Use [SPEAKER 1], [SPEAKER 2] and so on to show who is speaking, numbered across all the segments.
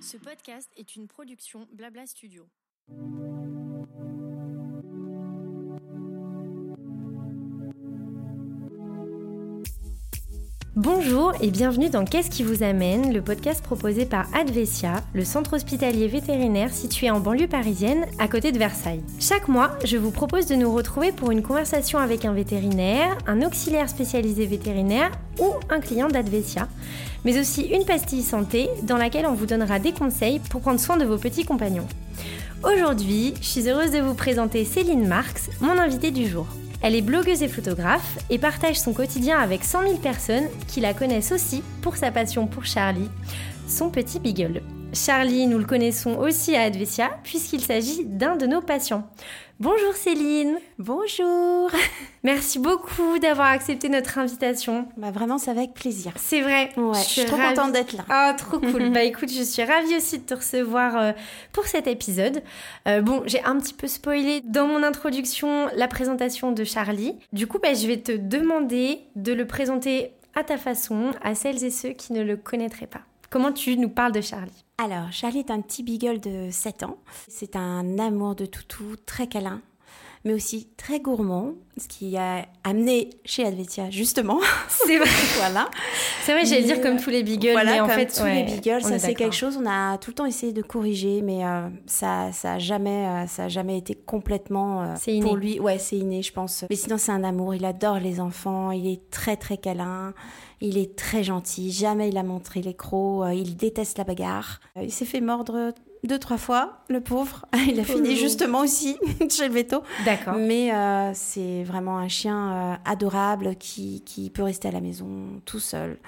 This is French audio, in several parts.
[SPEAKER 1] Ce podcast est une production Blabla Studio. Bonjour et bienvenue dans Qu'est-ce qui vous amène, le podcast proposé par Advesia, le centre hospitalier vétérinaire situé en banlieue parisienne, à côté de Versailles. Chaque mois, je vous propose de nous retrouver pour une conversation avec un vétérinaire, un auxiliaire spécialisé vétérinaire ou un client d'Advesia, mais aussi une pastille santé dans laquelle on vous donnera des conseils pour prendre soin de vos petits compagnons. Aujourd'hui, je suis heureuse de vous présenter Céline Marx, mon invitée du jour. Elle est blogueuse et photographe et partage son quotidien avec 100 000 personnes qui la connaissent aussi pour sa passion pour Charlie, son petit beagle. Charlie, nous le connaissons aussi à Advesia puisqu'il s'agit d'un de nos patients. Bonjour Céline.
[SPEAKER 2] Bonjour.
[SPEAKER 1] Merci beaucoup d'avoir accepté notre invitation.
[SPEAKER 2] Bah vraiment, c'est avec plaisir.
[SPEAKER 1] C'est vrai.
[SPEAKER 2] je suis trop contente d'être là.
[SPEAKER 1] Ah, trop cool. bah écoute, je suis ravie aussi de te recevoir euh, pour cet épisode. Euh, bon, j'ai un petit peu spoilé dans mon introduction la présentation de Charlie. Du coup, bah, je vais te demander de le présenter à ta façon à celles et ceux qui ne le connaîtraient pas. Comment tu nous parles de Charlie?
[SPEAKER 2] Alors, Charlie est un petit beagle de 7 ans. C'est un amour de toutou, très câlin, mais aussi très gourmand, ce qui a amené chez Advetia justement.
[SPEAKER 1] C'est vrai.
[SPEAKER 2] voilà.
[SPEAKER 1] C'est vrai, j'allais dire comme tous les beagles,
[SPEAKER 2] voilà,
[SPEAKER 1] mais en fait,
[SPEAKER 2] tous les beagles, ça c'est quelque chose. On a tout le temps essayé de corriger, mais euh, ça, ça a jamais, euh, ça a jamais été complètement euh,
[SPEAKER 1] c'est inné.
[SPEAKER 2] pour lui. Ouais, c'est inné, je pense. Mais sinon, c'est un amour. Il adore les enfants. Il est très très câlin. Il est très gentil. Jamais il a montré les crocs. Il déteste la bagarre. Il s'est fait mordre deux, trois fois, le pauvre. Il a fini justement aussi chez le veto.
[SPEAKER 1] D'accord.
[SPEAKER 2] Mais euh, c'est vraiment un chien euh, adorable qui, qui, peut rester à la maison tout seul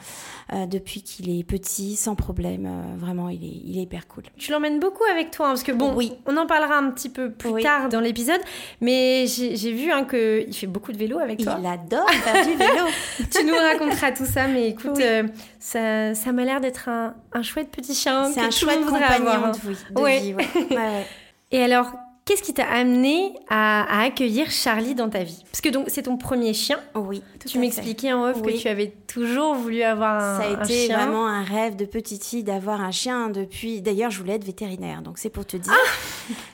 [SPEAKER 2] euh, depuis qu'il est petit, sans problème. vraiment, il est, il est hyper cool.
[SPEAKER 1] Tu l'emmènes beaucoup avec toi, hein, parce que bon,
[SPEAKER 2] oui.
[SPEAKER 1] on en parlera un petit peu plus
[SPEAKER 2] Oui.
[SPEAKER 1] tard dans l'épisode, mais j'ai vu hein, qu'il fait beaucoup de vélo avec toi.
[SPEAKER 2] Il adore faire du vélo.
[SPEAKER 1] tu nous raconteras tout ça, mais écoute,
[SPEAKER 2] Oui.
[SPEAKER 1] ça, ça m'a l'air d'être un, un chouette petit chien.
[SPEAKER 2] C'est un chouette compagnon
[SPEAKER 1] avoir, hein.
[SPEAKER 2] de, vie- de
[SPEAKER 1] Ouais.
[SPEAKER 2] vie. ouais. Ouais, ouais.
[SPEAKER 1] Et alors, qu'est-ce qui t'a amené à, à accueillir Charlie dans ta vie? Parce que donc c'est ton premier chien.
[SPEAKER 2] Oui, tout
[SPEAKER 1] tu m'expliquais en off que tu avais toujours voulu avoir un,
[SPEAKER 2] Ça a
[SPEAKER 1] un
[SPEAKER 2] été
[SPEAKER 1] chien.
[SPEAKER 2] vraiment un rêve de petite fille d'avoir un chien depuis. D'ailleurs, je voulais être vétérinaire, donc c'est pour te dire.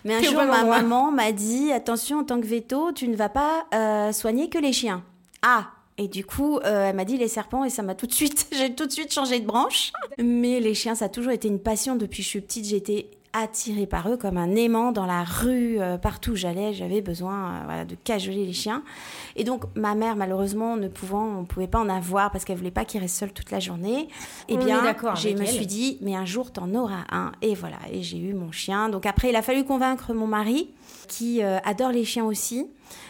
[SPEAKER 2] Mais un
[SPEAKER 1] Ah T'es au
[SPEAKER 2] jour, ma
[SPEAKER 1] endroit.
[SPEAKER 2] maman m'a dit attention, en tant que veto, tu ne vas pas euh, soigner que les chiens. Ah et du coup, euh, elle m'a dit les serpents et ça m'a tout de suite, j'ai tout de suite changé de branche. Mais les chiens, ça a toujours été une passion depuis que je suis petite. J'étais attirée par eux comme un aimant dans la rue, euh, partout où j'allais, j'avais besoin euh, voilà, de cajoler les chiens. Et donc ma mère, malheureusement, ne pouvant, on pouvait pas en avoir parce qu'elle voulait pas qu'il reste seul toute la journée. Eh
[SPEAKER 1] On est
[SPEAKER 2] bien,
[SPEAKER 1] d'accord
[SPEAKER 2] je me
[SPEAKER 1] elle.
[SPEAKER 2] suis dit, mais un jour t'en auras un. Et voilà, et j'ai eu mon chien. Donc après, il a fallu convaincre mon mari, qui euh, adore les chiens aussi.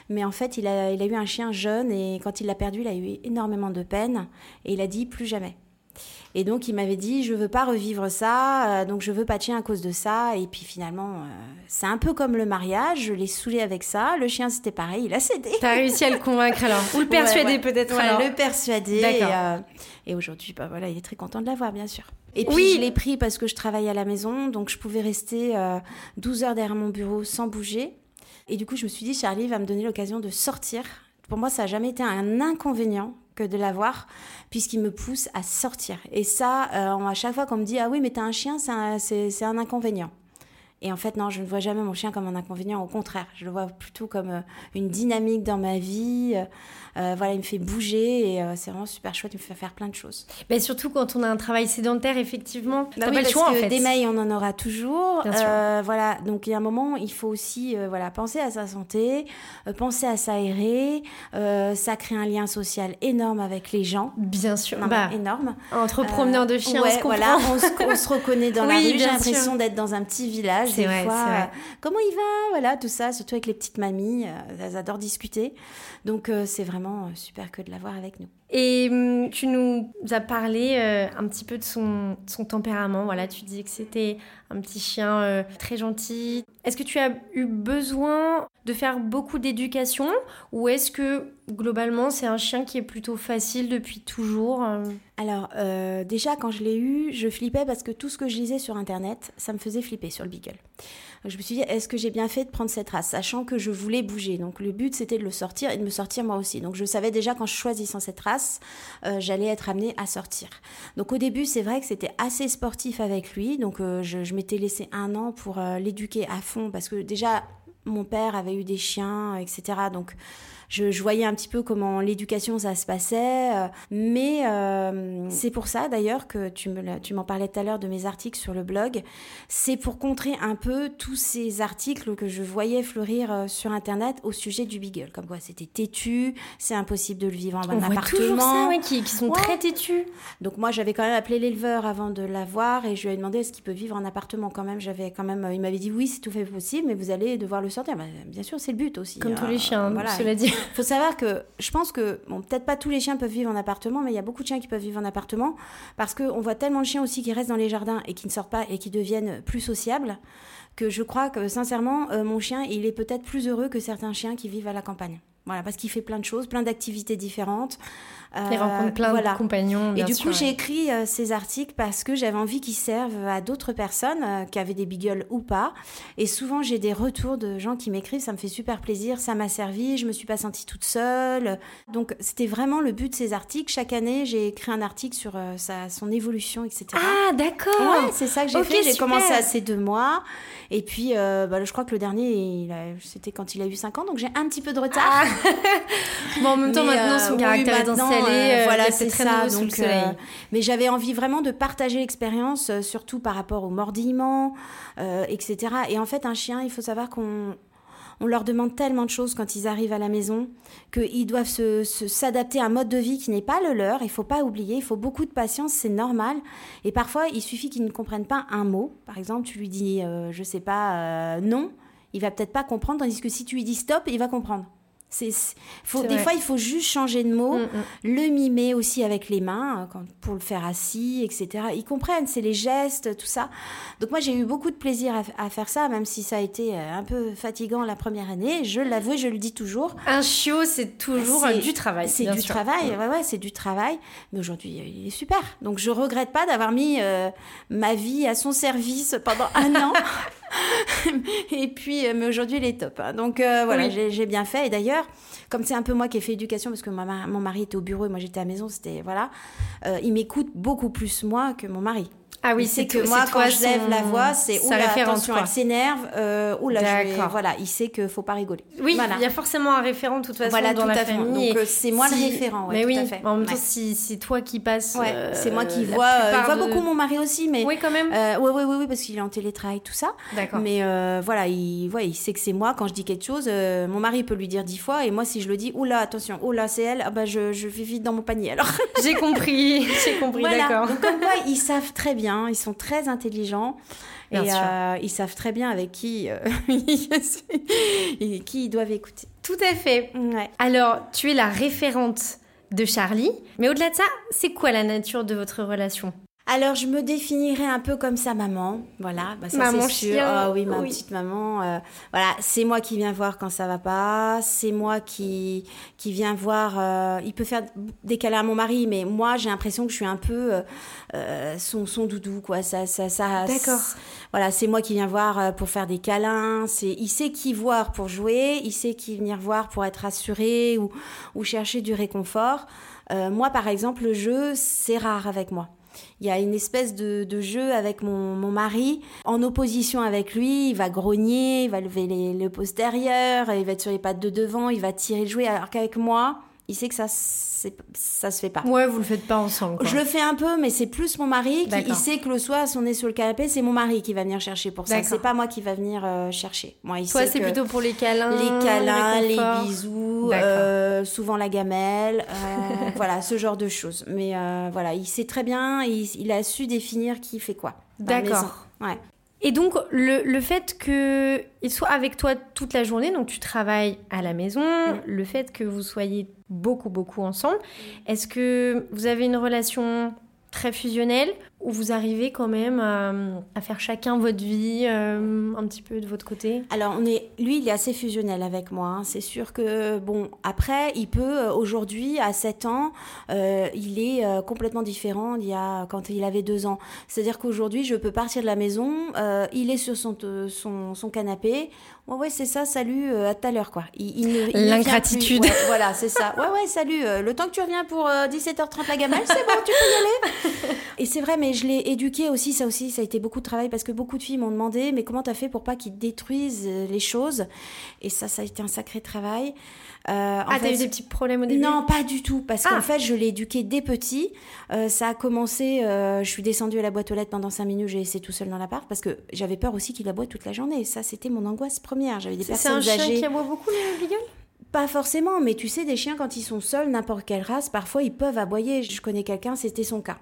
[SPEAKER 2] Mais en fait, il a, il a eu un chien jeune et quand il l'a perdu, il a eu énormément de peine. Et il a dit plus jamais. Et donc, il m'avait dit, je veux pas revivre ça, euh, donc je veux pas de chien à cause de ça. Et puis finalement, euh, c'est un peu comme le mariage, je l'ai saoulé avec ça. Le chien, c'était pareil, il a cédé.
[SPEAKER 1] T'as réussi à le convaincre alors Ou le persuader
[SPEAKER 2] Ouais, ouais.
[SPEAKER 1] peut-être
[SPEAKER 2] Ouais,
[SPEAKER 1] alors
[SPEAKER 2] le persuader. Et, euh, et aujourd'hui, bah voilà, il est très content de l'avoir, bien sûr. Et puis,
[SPEAKER 1] Oui.
[SPEAKER 2] je l'ai pris parce que je travaille à la maison, donc je pouvais rester euh, 12 heures derrière mon bureau sans bouger. Et du coup, je me suis dit, Charlie va me donner l'occasion de sortir. Pour moi, ça n'a jamais été un inconvénient que de l'avoir, puisqu'il me pousse à sortir. Et ça, euh, à chaque fois qu'on me dit, ah oui, mais t'as un chien, c'est un, c'est- c'est un inconvénient. Et en fait, non, je ne vois jamais mon chien comme un inconvénient. Au contraire, je le vois plutôt comme euh, une dynamique dans ma vie. Euh, euh, voilà, il me fait bouger et c'est vraiment super chouette. Il me fait faire plein de choses.
[SPEAKER 1] Mais surtout quand on a un travail sédentaire, effectivement,
[SPEAKER 2] Bah
[SPEAKER 1] pas
[SPEAKER 2] oui,
[SPEAKER 1] le
[SPEAKER 2] parce
[SPEAKER 1] choix en fait.
[SPEAKER 2] des mails, on en aura toujours.
[SPEAKER 1] Bien sûr.
[SPEAKER 2] Euh, voilà, donc il y a un moment, il faut aussi euh, voilà, penser à sa santé, penser à s'aérer. Ça crée un lien social énorme avec les gens.
[SPEAKER 1] Bien sûr.
[SPEAKER 2] Non,
[SPEAKER 1] bah,
[SPEAKER 2] énorme.
[SPEAKER 1] entre promeneurs de chiens,
[SPEAKER 2] ouais,
[SPEAKER 1] on se comprend.
[SPEAKER 2] voilà, on se, on se reconnaît dans la
[SPEAKER 1] Oui,
[SPEAKER 2] rue. J'ai l'impression d'être dans un petit village.
[SPEAKER 1] C'est vrai,
[SPEAKER 2] fois,
[SPEAKER 1] c'est vrai.
[SPEAKER 2] euh, comment il va Voilà, tout ça, surtout avec les petites mamies. euh, elles adorent discuter. Donc, euh, c'est vraiment super que de l'avoir avec nous.
[SPEAKER 1] Et hum, tu nous as parlé euh, un petit peu de son, tempérament. Voilà, tu dis que c'était un petit chien euh, très gentil. Est-ce que tu as eu besoin de faire beaucoup d'éducation ou est-ce que globalement c'est un chien qui est plutôt facile depuis toujours euh?
[SPEAKER 2] Alors, déjà, quand je l'ai eu, je flippais parce que tout ce que je lisais sur Internet, ça me faisait flipper sur le Beagle. Je me suis dit, est-ce que j'ai bien fait de prendre cette race, sachant que je voulais bouger. Donc, le but, c'était de le sortir et de me sortir moi aussi. Donc, je savais déjà qu'en choisissant cette race, euh, j'allais être amenée à sortir. Donc au début, c'est vrai que c'était assez sportif avec lui. Donc euh, je, je m'étais laissé un an pour euh, l'éduquer à fond parce que déjà, mon père avait eu des chiens, etc. Donc je, voyais un petit peu comment l'éducation ça se passait. Euh, mais euh, c'est pour ça d'ailleurs que tu me tu m'en parlais tout à l'heure de mes articles sur le blog. C'est pour contrer un peu tous ces articles que je voyais fleurir euh, sur internet au sujet du beagle, comme quoi c'était têtu, c'est impossible de le vivre en
[SPEAKER 1] On
[SPEAKER 2] appartement.
[SPEAKER 1] Toujours ça, ouais, qui, sont très têtus.
[SPEAKER 2] Donc moi j'avais quand même appelé l'éleveur avant de l'avoir et je lui ai demandé est-ce qu'il peut vivre en appartement quand même. J'avais quand même, il m'avait dit oui c'est tout fait possible, mais vous allez devoir le sortir. Bah, bien sûr c'est le but aussi.
[SPEAKER 1] Comme tous les chiens, voilà. cela dit.
[SPEAKER 2] faut savoir que je pense que, bon, peut-être pas tous les chiens peuvent vivre en appartement, mais il y a beaucoup de chiens qui peuvent vivre en appartement parce qu'on voit tellement de chiens aussi qui restent dans les jardins et qui ne sortent pas et qui deviennent plus sociables que je crois que sincèrement, euh, mon chien, il est peut-être plus heureux que certains chiens qui vivent à la campagne. Voilà, parce qu'il fait plein de choses, plein d'activités différentes.
[SPEAKER 1] Il rencontre plein de compagnons.
[SPEAKER 2] et du coup, j'ai écrit euh, ces articles parce que j'avais envie qu'ils servent à d'autres personnes euh, qui avaient des beagles ou pas. Et souvent, j'ai des retours de gens qui m'écrivent, ça me fait super plaisir, ça m'a servi, je me suis pas sentie toute seule. Donc, c'était vraiment le but de ces articles. Chaque année, j'ai écrit un article sur euh, sa, son évolution, etc.
[SPEAKER 1] Ah, d'accord.
[SPEAKER 2] Ouais, c'est ça que j'ai fait. J'ai commencé à ces deux mois. Et puis, bah, je crois que le dernier, c'était quand il a eu 5 ans, donc j'ai un petit peu de retard. Ah.
[SPEAKER 1] bon, en même temps, maintenant, son caractère est
[SPEAKER 2] Euh, voilà, c'est très ça. Donc, euh, mais j'avais envie vraiment de partager l'expérience, euh, surtout par rapport au mordillement, etc. Et en fait, un chien, il faut savoir qu'on on leur demande tellement de choses quand ils arrivent à la maison qu'ils doivent s'adapter se, s'adapter à un mode de vie qui n'est pas le leur. Il faut pas oublier, il faut beaucoup de patience, c'est normal. Et parfois, il suffit qu'ils ne comprennent pas un mot. Par exemple, tu lui dis, je je sais pas, non, il va peut-être pas comprendre, tandis que si tu lui dis stop, il va comprendre. C'est, faut, des fois, il faut juste changer de mot, mm, mm. le mimer aussi avec les mains euh, quand, pour le faire assis, etc. Ils comprennent, c'est les gestes, tout ça. Donc moi, j'ai eu beaucoup de plaisir à, faire ça, même si ça a été euh, un peu fatigant la première année. Je l'avoue, je le dis toujours.
[SPEAKER 1] Un chiot, c'est toujours du travail.
[SPEAKER 2] C'est du travail, mm. ouais, ouais, c'est du travail. Mais aujourd'hui, euh, il est super. Donc je regrette pas d'avoir mis ma vie à son service pendant un an. et puis, mais aujourd'hui, il est top. Hein. Donc voilà, j'ai bien fait. Et d'ailleurs, comme c'est un peu moi qui ai fait éducation, parce que mon mari était au bureau et moi j'étais à la maison, c'était voilà, euh, il m'écoute beaucoup plus moi que mon mari.
[SPEAKER 1] Ah oui, c'est
[SPEAKER 2] que moi, quand je lève la voix, c'est oula, attention, elle s'énerve, euh, oula, je voilà, il sait qu'il faut pas rigoler.
[SPEAKER 1] Oui, il y a forcément un référent de toute façon voilà, dans la famille.
[SPEAKER 2] Donc euh, c'est moi le référent, ouais,
[SPEAKER 1] mais oui,
[SPEAKER 2] tout à fait.
[SPEAKER 1] En même temps, si c'est toi qui passes,
[SPEAKER 2] euh, c'est moi qui vois. il voit beaucoup mon mari aussi, mais
[SPEAKER 1] oui, quand même.
[SPEAKER 2] oui, oui, oui, oui, parce qu'il est en télétravail, tout ça.
[SPEAKER 1] D'accord.
[SPEAKER 2] Mais voilà, il, ouais, il sait que c'est moi quand je dis quelque chose. mon mari peut lui dire dix fois, et moi, si je le dis, oula, attention, oula, c'est elle, ah bah, je, je vis vite dans mon panier. Alors,
[SPEAKER 1] j'ai compris, j'ai compris, d'accord.
[SPEAKER 2] Donc comme ils savent très bien, ils sont très intelligents. et euh, ils savent très bien avec qui, euh, qui ils doivent écouter.
[SPEAKER 1] Tout à fait. Alors, tu es la référente de Charlie. Mais au-delà de ça, c'est quoi la nature de votre relation?
[SPEAKER 2] Alors, je me définirais un peu comme sa maman, voilà.
[SPEAKER 1] Bah, ça, maman
[SPEAKER 2] sûr. Oh, oui, ma petite maman. Euh, voilà, c'est moi qui viens voir quand ça va pas. C'est moi qui qui vient voir. Euh, il peut faire des câlins à mon mari, mais moi, j'ai l'impression que je suis un peu euh, son son doudou, quoi. Ça, ça, ça.
[SPEAKER 1] D'accord.
[SPEAKER 2] Voilà, c'est moi qui viens voir pour faire des câlins. C'est, il sait qui voir pour jouer. Il sait qui venir voir pour être rassuré ou ou chercher du réconfort. moi, par exemple, le jeu, c'est rare avec moi. Il y a une espèce de, jeu avec mon, mari. En opposition avec lui, il va grogner, il va lever les, le postérieur, il va être sur les pattes de devant, il va tirer le jouet. Alors qu'avec moi, il sait que ça ça se fait pas.
[SPEAKER 1] Ouais, vous le faites pas ensemble.
[SPEAKER 2] Je le fais un peu, mais c'est plus mon mari qui il sait que le soir, si on est sur le canapé, c'est mon mari qui va venir chercher pour ça. C'est pas moi qui va venir euh, chercher. Moi, il
[SPEAKER 1] Toi, c'est plutôt pour les câlins,
[SPEAKER 2] les câlins, les bisous, euh, souvent la gamelle, euh, voilà, ce genre de choses. Mais voilà, il sait très bien, il, il a su définir qui fait quoi.
[SPEAKER 1] D'accord.
[SPEAKER 2] Ouais.
[SPEAKER 1] Et donc, le, le fait qu'il soit avec toi toute la journée, donc tu travailles à la maison, le fait que vous soyez beaucoup, beaucoup ensemble, est-ce que vous avez une relation très fusionnelle ou vous arrivez quand même à, faire chacun votre vie euh, un petit peu de votre côté
[SPEAKER 2] Alors, on est, lui, il est assez fusionnel avec moi. Hein. C'est sûr que, bon, après, il peut, euh, aujourd'hui, à 7 ans, euh, il est complètement différent d'il y a, quand il avait 2 ans. C'est-à-dire qu'aujourd'hui, je peux partir de la maison, il est sur son, son, son canapé, Ouais, ouais, c'est ça, salut, à tout à l'heure, quoi.
[SPEAKER 1] L'ingratitude.
[SPEAKER 2] voilà, c'est ça. Ouais, ouais, salut. Le temps que tu reviens pour 17h30 euh, la gamelle, c'est bon, tu peux y aller. Et c'est vrai, mais je l'ai éduqué aussi, ça aussi, ça a été beaucoup de travail parce que beaucoup de filles m'ont demandé, mais comment t'as fait pour pas qu'ils détruisent les choses? Et ça, ça a été un sacré travail.
[SPEAKER 1] Euh, ah, t'as eu des petits problèmes au début?
[SPEAKER 2] Non, pas du tout, parce qu'en ah. fait, je l'ai éduqué dès petit. Euh, ça a commencé, euh, je suis descendue à la boîte aux lettres pendant 5 minutes, j'ai laissé tout seul dans l'appart, parce que j'avais peur aussi qu'il aboie toute la journée. Ça, c'était mon angoisse première. J'avais des personnes âgées. C'est un chien
[SPEAKER 1] qui aboie beaucoup, le beagle
[SPEAKER 2] pas forcément, mais tu sais, des chiens, quand ils sont seuls, n'importe quelle race, parfois ils peuvent aboyer. Je connais quelqu'un, c'était son cas.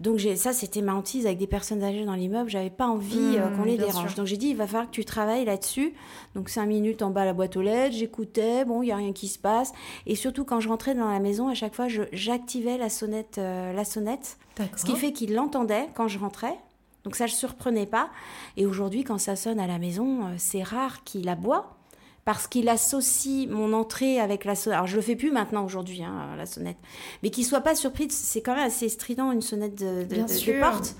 [SPEAKER 2] Donc ça, c'était ma hantise avec des personnes âgées dans l'immeuble. J'avais pas envie euh, mmh, qu'on les dérange. Donc j'ai dit, il va falloir que tu travailles là-dessus. Donc cinq minutes en bas à la boîte aux lettres, j'écoutais, bon, il y a rien qui se passe. Et surtout quand je rentrais dans la maison, à chaque fois, j'activais la sonnette, euh, la sonnette. Ce qui fait qu'il l'entendait quand je rentrais. Donc ça, je surprenais pas. Et aujourd'hui, quand ça sonne à la maison, euh, c'est rare qu'il aboie parce qu'il associe mon entrée avec la sonnette. Alors je le fais plus maintenant aujourd'hui, hein, la sonnette, mais qu'il soit pas surpris, c'est quand même assez strident une sonnette de, de, porte.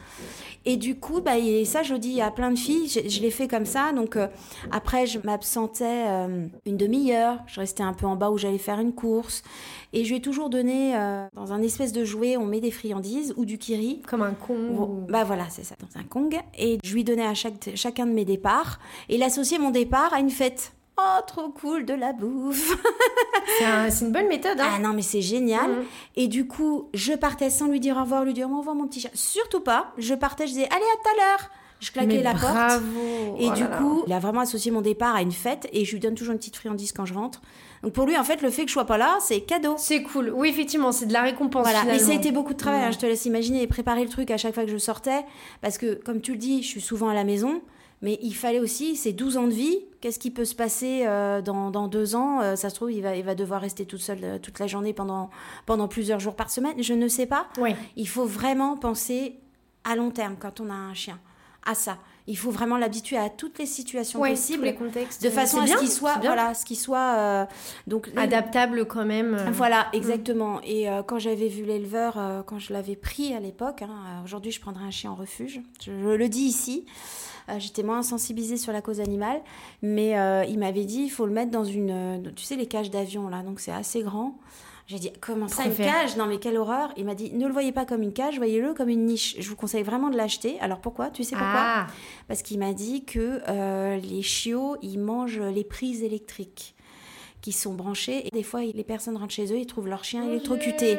[SPEAKER 2] Et du coup, bah, et ça, je dis à plein de filles, je, l'ai fait comme ça. Donc euh, après, je m'absentais euh, une demi-heure, je restais un peu en bas où j'allais faire une course. Et je lui ai toujours donné, euh, dans un espèce de jouet, on met des friandises ou du kiri.
[SPEAKER 1] Comme un Kong
[SPEAKER 2] Bah voilà, c'est ça, dans un Kong. Et je lui donnais à chaque, chacun de mes départs. Et il associait mon départ à une fête. Oh, trop cool, de la bouffe.
[SPEAKER 1] c'est une bonne méthode. Hein.
[SPEAKER 2] Ah non, mais c'est génial. Mm. Et du coup, je partais sans lui dire au revoir, lui dire au revoir mon petit chat. Surtout pas. Je partais, je disais allez à tout à l'heure. Je claquais la porte. Et oh du coup, il a vraiment associé mon départ à une fête et je lui donne toujours une petite friandise quand je rentre. Donc pour lui, en fait, le fait que je sois pas là, c'est cadeau.
[SPEAKER 1] C'est cool. Oui, effectivement, c'est de la récompense.
[SPEAKER 2] Voilà. Mais ça a été beaucoup de travail. Hein, mm. je te laisse imaginer et préparer le truc à chaque fois que je sortais. Parce que, comme tu le dis, je suis souvent à la maison. Mais il fallait aussi, ces 12 ans de vie, qu'est-ce qui peut se passer euh, dans, dans, deux ans euh, Ça se trouve, il va, il va devoir rester toute seule euh, toute la journée pendant, pendant plusieurs jours par semaine. Je ne sais pas.
[SPEAKER 1] Oui.
[SPEAKER 2] Il faut vraiment penser à long terme quand on a un chien, à ça. Il faut vraiment l'habituer à toutes les situations possibles,
[SPEAKER 1] les contextes,
[SPEAKER 2] de façon à ce qu'il soit, voilà, ce qui soit donc
[SPEAKER 1] adaptable quand même.
[SPEAKER 2] Voilà, mm. exactement. Et quand j'avais vu l'éleveur, quand je l'avais pris à l'époque, hein, aujourd'hui je prendrais un chien en refuge. Je, je le dis ici. Euh, j'étais moins sensibilisée sur la cause animale, mais euh, il m'avait dit il faut le mettre dans une, euh, tu sais les cages d'avion là, donc c'est assez grand. J'ai dit comment ça une cage? Non mais quelle horreur Il m'a dit ne le voyez pas comme une cage, voyez-le comme une niche. Je vous conseille vraiment de l'acheter. Alors pourquoi? Tu sais pourquoi? Ah. Parce qu'il m'a dit que les chiots ils mangent les prises électriques qui sont branchées et des fois les personnes rentrent chez eux ils trouvent leur chien électrocuté.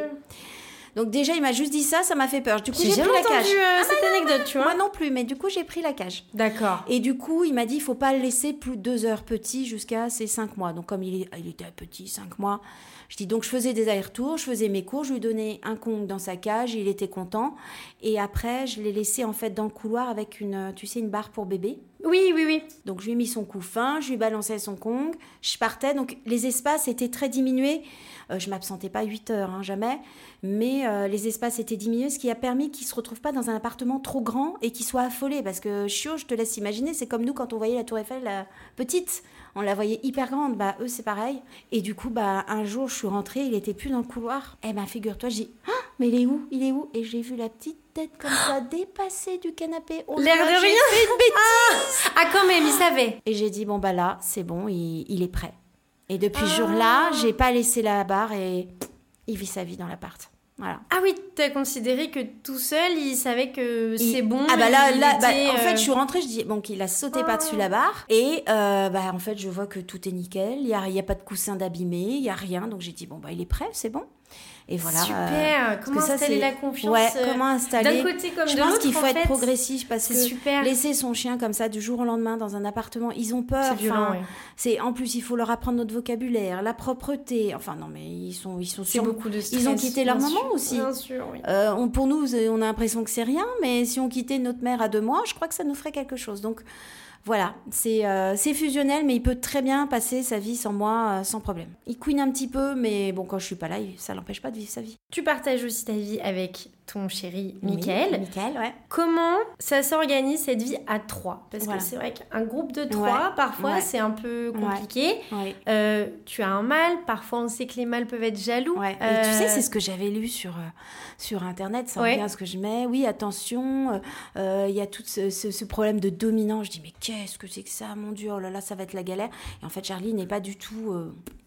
[SPEAKER 2] Donc déjà, il m'a juste dit ça, ça m'a fait peur. Du coup, j'ai pris la cage.
[SPEAKER 1] Euh, ah, cette anecdote, tu vois.
[SPEAKER 2] Moi non plus, mais du coup, j'ai pris la cage.
[SPEAKER 1] D'accord.
[SPEAKER 2] Et du coup, il m'a dit, il faut pas le laisser plus de deux heures petit jusqu'à ses cinq mois. Donc comme il, il était petit, cinq mois, je dis donc je faisais des allers-retours, je faisais mes cours, je lui donnais un Kong dans sa cage, il était content. Et après, je l'ai laissé en fait dans le couloir avec une, tu sais, une barre pour bébé.
[SPEAKER 1] Oui, oui, oui.
[SPEAKER 2] Donc je lui ai mis son coup fin, je lui balançais son Kong, je partais. Donc les espaces étaient très diminués. Euh, je m'absentais pas 8 heures, hein, jamais. Mais euh, les espaces étaient diminués, ce qui a permis qu'il se retrouve pas dans un appartement trop grand et qu'il soit affolé. Parce que chiot, je te laisse imaginer, c'est comme nous quand on voyait la Tour Eiffel la petite. On la voyait hyper grande. Bah, eux, c'est pareil. Et du coup, bah, un jour, je suis rentrée, il était plus dans le couloir. Eh ben, figure-toi, je dis, ah, mais il est où? Il est où? Et j'ai vu la petite tête comme ça dépasser du canapé.
[SPEAKER 1] L'air de rien.
[SPEAKER 2] Fait une bêtise.
[SPEAKER 1] Ah, quand même, il savait.
[SPEAKER 2] Et j'ai dit, bon, bah là, c'est bon, il est prêt. Et depuis ce jour-là, ah. j'ai pas laissé la barre et il vit sa vie dans l'appart. Voilà.
[SPEAKER 1] Ah oui, tu as considéré que tout seul, il savait que c'est bon.
[SPEAKER 2] Ah bah là, là bah, en fait, je suis rentrée, je dis bon qu'il a sauté par-dessus la barre et euh, bah en fait, je vois que tout est nickel, il y a, y a pas de coussin d'abîmé, il y a rien, donc j'ai dit bon bah il est prêt, c'est bon.
[SPEAKER 1] Et voilà. Super. comment installer la confiance
[SPEAKER 2] Ouais. Euh, comment installer
[SPEAKER 1] D'un côté comme
[SPEAKER 2] je
[SPEAKER 1] de
[SPEAKER 2] pense qu'il faut être progressif parce que super. laisser son chien comme ça du jour au lendemain dans un appartement, ils ont peur.
[SPEAKER 1] C'est violent.
[SPEAKER 2] C'est en plus il faut leur apprendre notre vocabulaire, la propreté. Enfin non mais ils sont ils sont
[SPEAKER 1] sur. beaucoup de stress,
[SPEAKER 2] Ils ont quitté leur maman aussi.
[SPEAKER 1] Bien sûr. Oui.
[SPEAKER 2] Euh, on, pour nous on a l'impression que c'est rien, mais si on quittait notre mère à deux mois, je crois que ça nous ferait quelque chose. Donc voilà, euh, c'est fusionnel, mais il peut très bien passer sa vie sans moi, euh, sans problème. Il couine un petit peu, mais bon, quand je suis pas là, ça l'empêche pas de vivre sa vie.
[SPEAKER 1] Tu partages aussi ta vie avec ton chéri Michael.
[SPEAKER 2] Michael, ouais.
[SPEAKER 1] Comment ça s'organise cette vie à trois? Parce que c'est vrai qu'un groupe de trois, parfois, c'est un peu compliqué. Euh, tu as un mâle, parfois on sait que les mâles peuvent être jaloux.
[SPEAKER 2] Et tu sais, c'est ce que j'avais lu sur, euh, sur Internet, ça revient ce que je mets. Oui, attention, euh, il y a tout ce, problème de dominant. Je dis, mais qu'est-ce que c'est que ça, mon Dieu, oh là là, ça va être la galère. Et en fait, Charlie n'est pas du tout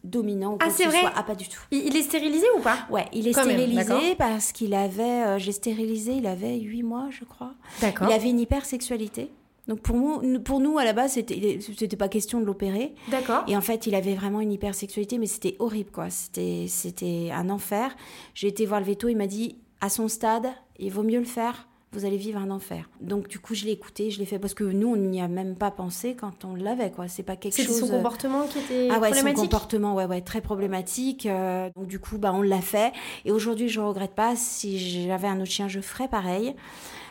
[SPEAKER 2] dominant ou
[SPEAKER 1] ah, c'est vrai?
[SPEAKER 2] Ah, pas du tout.
[SPEAKER 1] Il, est stérilisé ou pas?
[SPEAKER 2] Ouais, il est stérilisé parce qu'il avait, euh, j'ai stérilisé, il avait 8 mois, je crois. D'accord. Il avait une hypersexualité. Donc pour nous, pour nous à la base, c'était, c'était pas question de l'opérer.
[SPEAKER 1] D'accord.
[SPEAKER 2] Et en fait, il avait vraiment une hypersexualité, mais c'était horrible, quoi. C'était, c'était un enfer. J'ai été voir le veto, il m'a dit, à son stade, il vaut mieux le faire vous allez vivre un enfer. Donc du coup, je l'ai écouté, je l'ai fait parce que nous, on n'y a même pas pensé quand on l'avait, quoi. C'est pas quelque chose.
[SPEAKER 1] C'était son euh, comportement qui était
[SPEAKER 2] ah ouais,
[SPEAKER 1] son
[SPEAKER 2] comportement, ouais, ouais, très problématique. Euh, donc du coup, bah, on l'a fait. Et aujourd'hui, je regrette pas. Si j'avais un autre chien, je ferais pareil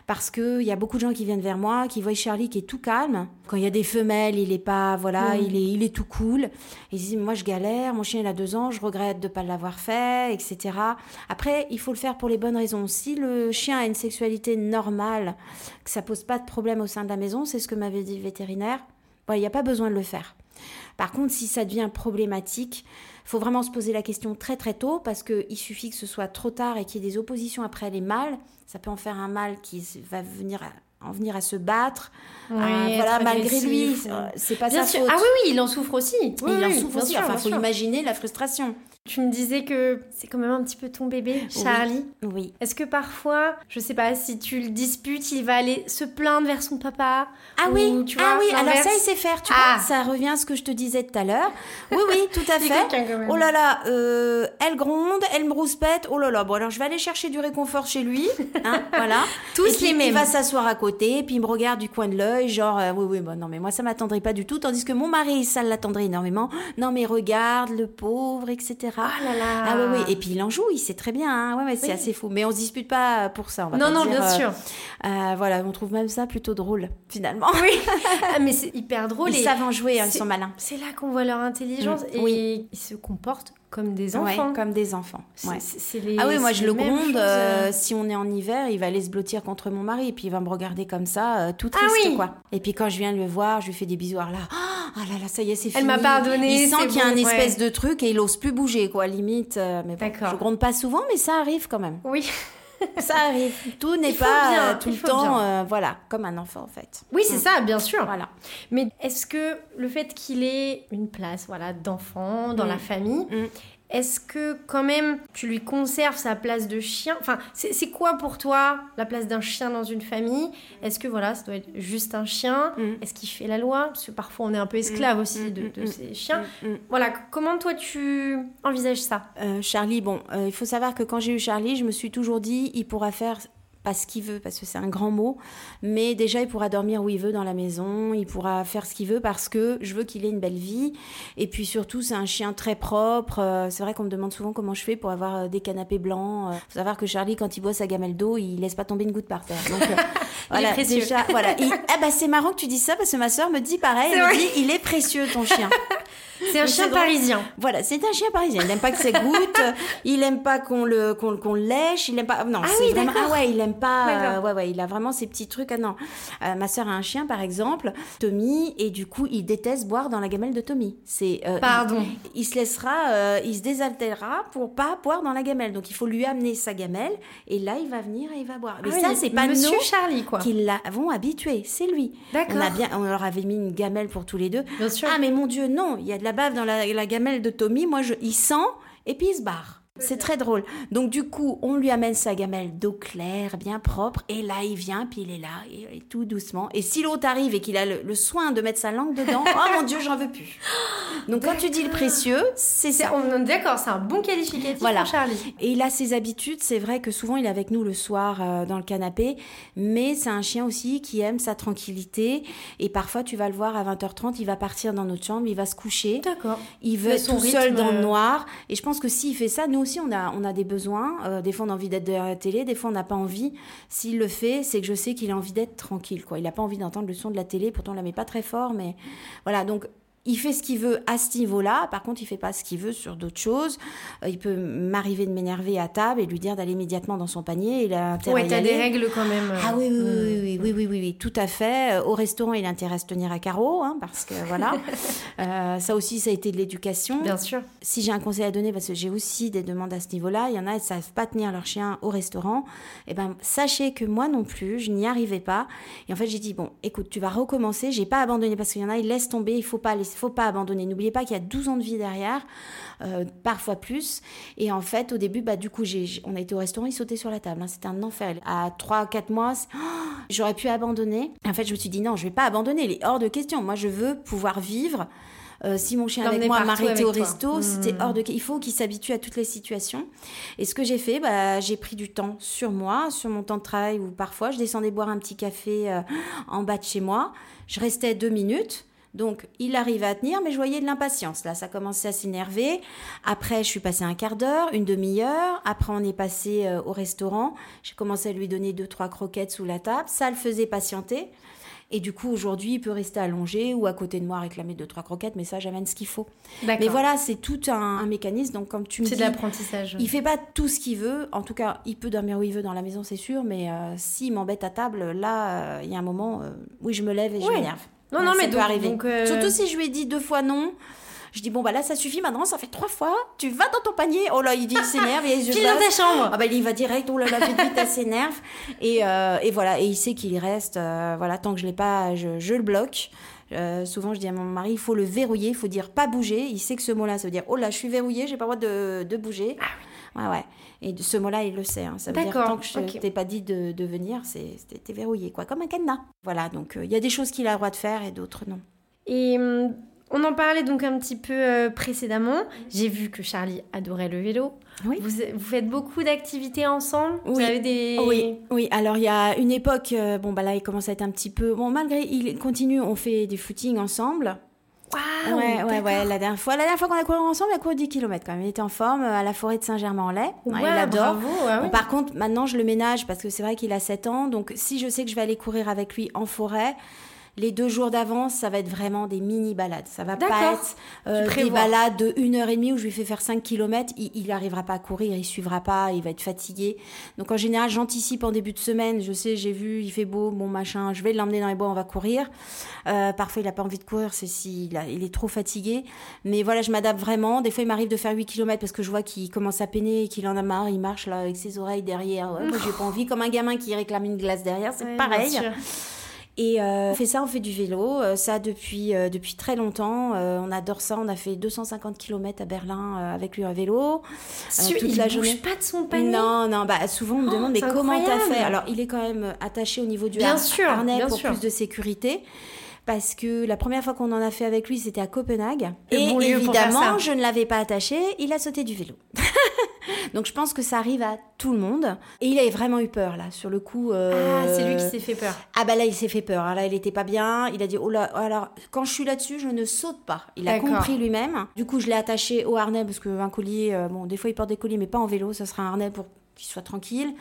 [SPEAKER 2] parce qu'il y a beaucoup de gens qui viennent vers moi, qui voient Charlie qui est tout calme. Quand il y a des femelles, il est pas, voilà, il, est, il est tout cool. Ils disent, moi je galère, mon chien il a deux ans, je regrette de ne pas l'avoir fait, etc. Après, il faut le faire pour les bonnes raisons. Si le chien a une sexualité normale, que ça pose pas de problème au sein de la maison, c'est ce que m'avait dit le vétérinaire, il n'y a pas besoin de le faire. Par contre, si ça devient problématique, faut vraiment se poser la question très très tôt parce qu'il suffit que ce soit trop tard et qu'il y ait des oppositions après les mâles. Ça peut en faire un mâle qui va venir en venir à se battre. voilà, malgré lui, c'est pas sa faute.
[SPEAKER 1] Ah oui, oui, il en souffre aussi.
[SPEAKER 2] il en souffre aussi. enfin, faut imaginer la frustration.
[SPEAKER 1] Tu me disais que c'est quand même un petit peu ton bébé, Charlie.
[SPEAKER 2] Oui.
[SPEAKER 1] Est-ce que parfois, je sais pas, si tu le disputes, il va aller se plaindre vers son papa
[SPEAKER 2] Ah oui, tu vois, ah oui. Alors ça, il sait faire. Tu ah. vois, ça revient à ce que je te disais tout à l'heure. Oui, oui, tout à fait. Oh là là, euh, elle gronde, elle me rouspète. Oh là là. Bon, alors je vais aller chercher du réconfort chez lui. Hein, voilà.
[SPEAKER 1] Tous les mêmes.
[SPEAKER 2] Il va s'asseoir à côté, puis il me regarde du coin de l'œil, genre euh, oui, oui, bon, non, mais moi ça m'attendrait pas du tout. Tandis que mon mari, ça l'attendrait énormément. Non, mais regarde le pauvre, etc.
[SPEAKER 1] Ah là là.
[SPEAKER 2] Ah oui, oui. Et puis il en joue, il sait très bien. Hein. Ouais, c'est assez fou. Mais on se dispute pas pour ça. On va
[SPEAKER 1] non, non, bien
[SPEAKER 2] euh,
[SPEAKER 1] sûr.
[SPEAKER 2] Euh, voilà, on trouve même ça plutôt drôle, finalement.
[SPEAKER 1] Oui. Ah, mais c'est hyper drôle.
[SPEAKER 2] Ils savent en jouer, hein, ils sont malins.
[SPEAKER 1] C'est là qu'on voit leur intelligence. Mm. Et oui. ils se comportent comme des enfants.
[SPEAKER 2] comme des enfants.
[SPEAKER 1] Ouais.
[SPEAKER 2] ah oui, moi je le gronde. Euh, si on est en hiver, il va aller se blottir contre mon mari et puis il va me regarder comme ça, tout ah triste quoi. Et puis quand je viens le voir, je lui fais des bisous. Alors là, ah là là, ça y est, c'est fini.
[SPEAKER 1] Elle m'a pardonné.
[SPEAKER 2] Il sent qu'il y a un espèce de truc et il ose plus bouger quoi, limite. mais bon, je gronde pas souvent, mais ça arrive quand même.
[SPEAKER 1] Oui.
[SPEAKER 2] ça arrive. Tout n'est pas bien, tout le temps, euh, voilà, comme un enfant en fait.
[SPEAKER 1] Oui, c'est mm. ça, bien sûr. Voilà. Mais est-ce que le fait qu'il ait une place, voilà, d'enfant dans mm. la famille, mm. Est-ce que quand même tu lui conserves sa place de chien? Enfin, c'est quoi pour toi la place d'un chien dans une famille? Est-ce que voilà, ça doit être juste un chien? Mm. Est-ce qu'il fait la loi? Parce que parfois on est un peu esclave mm. aussi mm, de, ces chiens. Voilà, comment toi tu envisages ça?
[SPEAKER 2] Euh, Charlie, bon, euh, il faut savoir que quand j'ai eu Charlie, je me suis toujours dit, il pourra faire pas ce qu'il veut parce que c'est un grand mot, mais déjà il pourra dormir où il veut dans la maison, il pourra faire ce qu'il veut parce que je veux qu'il ait une belle vie. Et puis surtout c'est un chien très propre. Euh, c'est vrai qu'on me demande souvent comment je fais pour avoir euh, des canapés blancs. Il euh, faut savoir que Charlie quand il boit sa gamelle d'eau, il laisse pas tomber une goutte par terre. Donc voilà, déjà voilà. ah bah c'est marrant que tu dis ça parce que ma soeur me dit pareil, elle me dit il est précieux ton chien.
[SPEAKER 1] C'est un chien parisien.
[SPEAKER 2] Voilà, c'est un chien parisien. Il n'aime pas que ça goûte, il n'aime pas qu'on le qu'on lèche, il n'aime pas non,
[SPEAKER 1] ah c'est vraiment
[SPEAKER 2] ah ouais, il aime pas euh, ouais ouais, il a vraiment ses petits trucs ah non. Euh, ma sœur a un chien par exemple, Tommy et du coup, il déteste boire dans la gamelle de Tommy. C'est
[SPEAKER 1] euh, Pardon.
[SPEAKER 2] Il, se laissera il se désaltérera pour pas boire dans la gamelle. Donc il faut lui amener sa gamelle et là il va venir et il va boire.
[SPEAKER 1] Mais ah ça c'est pas Monsieur Charlie quoi.
[SPEAKER 2] Qui l'avons habitué, c'est lui.
[SPEAKER 1] D'accord.
[SPEAKER 2] On a bien on leur avait mis une gamelle pour tous les deux.
[SPEAKER 1] Bien sûr.
[SPEAKER 2] Ah mais mon dieu, non, il y a de la bave dans la, gamelle de Tommy. Moi, je, il sent et puis il se barre. C'est très drôle. Donc du coup, on lui amène sa gamelle d'eau claire, bien propre, et là il vient, puis il est là, et, tout doucement. Et si l'autre arrive et qu'il a le, soin de mettre sa langue dedans, oh mon Dieu, j'en veux plus. Donc quand tu dis le précieux, c'est ça.
[SPEAKER 1] On est d'accord, c'est un bon qualificatif voilà. pour Charlie.
[SPEAKER 2] Et il a ses habitudes. C'est vrai que souvent il est avec nous le soir euh, dans le canapé, mais c'est un chien aussi qui aime sa tranquillité. Et parfois tu vas le voir à 20h30, il va partir dans notre chambre, il va se coucher.
[SPEAKER 1] D'accord.
[SPEAKER 2] Il veut être tout seul dans le noir. Et je pense que s'il fait ça, nous aussi, on a, des besoins. Euh, des fois, on a envie d'être derrière la télé, des fois, on n'a pas envie. S'il le fait, c'est que je sais qu'il a envie d'être tranquille. Quoi. Il n'a pas envie d'entendre le son de la télé, pourtant, on la met pas très fort, mais voilà. Donc, il fait ce qu'il veut à ce niveau-là. Par contre, il fait pas ce qu'il veut sur d'autres choses. Euh, il peut m'arriver de m'énerver à table et lui dire d'aller immédiatement dans son panier. Il a intérêt
[SPEAKER 1] ouais, t'as des règles quand même.
[SPEAKER 2] Ah oui, oui, oui, oui, oui, oui, oui, tout à fait. Au restaurant, il a intérêt à se tenir à carreau, hein, parce que voilà. ça aussi, ça a été de l'éducation.
[SPEAKER 1] Bien sûr.
[SPEAKER 2] Si j'ai un conseil à donner, parce que j'ai aussi des demandes à ce niveau-là, il y en a, ils savent pas tenir leur chien au restaurant. Eh ben, sachez que moi non plus, je n'y arrivais pas. Et en fait, j'ai dit bon, écoute, tu vas recommencer. J'ai pas abandonné parce qu'il y en a, ils laissent tomber. Il faut pas, faut pas abandonner. N'oubliez pas qu'il y a 12 ans de vie derrière, euh, parfois plus. Et en fait, au début, bah du coup, j'ai, on a été au restaurant, ils sautaient sur la table. Hein. C'était un enfer. À 3-4 mois, j'aurais pu abandonner. En fait, je me suis dit non, je vais pas abandonner. Il est hors de question. Moi, je veux pouvoir vivre euh, si mon chien avec moi m'arrêtait au resto, c'était mmh. hors de. Il faut qu'il s'habitue à toutes les situations. Et ce que j'ai fait, bah, j'ai pris du temps sur moi, sur mon temps de travail, ou parfois je descendais boire un petit café euh, en bas de chez moi. Je restais deux minutes. Donc, il arrivait à tenir, mais je voyais de l'impatience. Là, ça commençait à s'énerver. Après, je suis passée un quart d'heure, une demi-heure. Après, on est passé euh, au restaurant. J'ai commencé à lui donner deux, trois croquettes sous la table. Ça le faisait patienter. Et du coup, aujourd'hui, il peut rester allongé ou à côté de moi réclamer deux, trois croquettes, mais ça, j'amène ce qu'il faut. Mais voilà, c'est tout un, mécanisme. Donc, comme tu me dis.
[SPEAKER 1] C'est de l'apprentissage.
[SPEAKER 2] Il fait pas tout ce qu'il veut. En tout cas, il peut dormir où il veut dans la maison, c'est sûr. Mais euh, s'il m'embête à table, là, euh, il y a un moment euh, où je me lève et je m'énerve.
[SPEAKER 1] Non, non, mais
[SPEAKER 2] ça peut arriver. Surtout si je lui ai dit deux fois non. Je dis, bon, bah là, ça suffit maintenant, ça fait trois fois. Tu vas dans ton panier. Oh là, il dit, il s'énerve.
[SPEAKER 1] Il File dans ta chambre.
[SPEAKER 2] Ah bah, il va direct. Oh là là, vite, vite, s'énerve. Et, euh, et voilà. Et il sait qu'il reste. Euh, voilà, tant que je l'ai pas, je, je le bloque. Euh, souvent, je dis à mon mari, il faut le verrouiller, il faut dire pas bouger. Il sait que ce mot-là, ça veut dire, oh là, je suis verrouillé, j'ai pas le droit de, de bouger. Ah ouais, ouais. Et ce mot-là, il le sait. Hein. Ça veut dire tant que je t'ai pas dit de, de venir, c'est verrouillé, quoi, comme un cadenas. Voilà, donc il y a des choses qu'il a le droit de faire et d'autres non.
[SPEAKER 1] Et hum, on en parlait donc un petit peu euh, précédemment. J'ai vu que Charlie adorait le vélo. Oui. Vous, faites beaucoup d'activités ensemble?
[SPEAKER 2] Oui.
[SPEAKER 1] Vous avez des...
[SPEAKER 2] oui. oui, alors il y a une époque, euh, bon bah là il commence à être un petit peu... Bon malgré, il continue, on fait des footings ensemble.
[SPEAKER 1] Wow,
[SPEAKER 2] ouais, ouais, ouais, la dernière fois, la dernière fois qu'on a couru ensemble, il a couru 10 km quand même. Il était en forme euh, à la forêt de Saint-Germain-en-Laye. il adore. par contre, maintenant, je le ménage parce que c'est vrai qu'il a 7 ans. Donc, si je sais que je vais aller courir avec lui en forêt, les deux jours d'avance, ça va être vraiment des mini balades. Ça va pas être euh, des balades de une heure et demie où je lui fais faire 5 km. Il n'arrivera pas à courir, il suivra pas, il va être fatigué. Donc en général, j'anticipe en début de semaine. Je sais, j'ai vu, il fait beau, bon machin, je vais l'emmener dans les bois, on va courir. Euh, parfois, il n'a pas envie de courir, c'est s'il il est trop fatigué. Mais voilà, je m'adapte vraiment. Des fois, il m'arrive de faire 8 km parce que je vois qu'il commence à peiner et qu'il en a marre. Il marche là avec ses oreilles derrière. Ouais, moi, j'ai pas envie. Comme un gamin qui réclame une glace derrière, c'est pareil. Et euh, on fait ça, on fait du vélo, euh, ça depuis, euh, depuis très longtemps. on adore ça, on a fait 250 km à Berlin avec lui à vélo.
[SPEAKER 1] toute il la journée. pas de son panier?
[SPEAKER 2] Non, non, bah, souvent on me demande, mais comment t'as fait? Alors il est quand même attaché au niveau du
[SPEAKER 1] bien sûr,
[SPEAKER 2] harnais
[SPEAKER 1] bien
[SPEAKER 2] pour plus de sécurité parce que la première fois qu'on en a fait avec lui, c'était à Copenhague. Et, évidemment, je ne l'avais pas attaché, il a sauté du vélo. Donc je pense que ça arrive à tout le monde. Et il avait vraiment eu peur là, sur le coup.
[SPEAKER 1] Euh, ah, c'est lui qui s'est fait peur.
[SPEAKER 2] Ah bah là, il s'est fait peur. Alors, là, il était pas bien. Il a dit oh là, alors quand je suis là-dessus, je ne saute pas. Il a compris lui-même. Du coup, je l'ai attaché au harnais parce qu'un collier, euh, bon, des fois il porte des colliers, mais pas en vélo. Ça sera un harnais pour qu'il soit tranquille.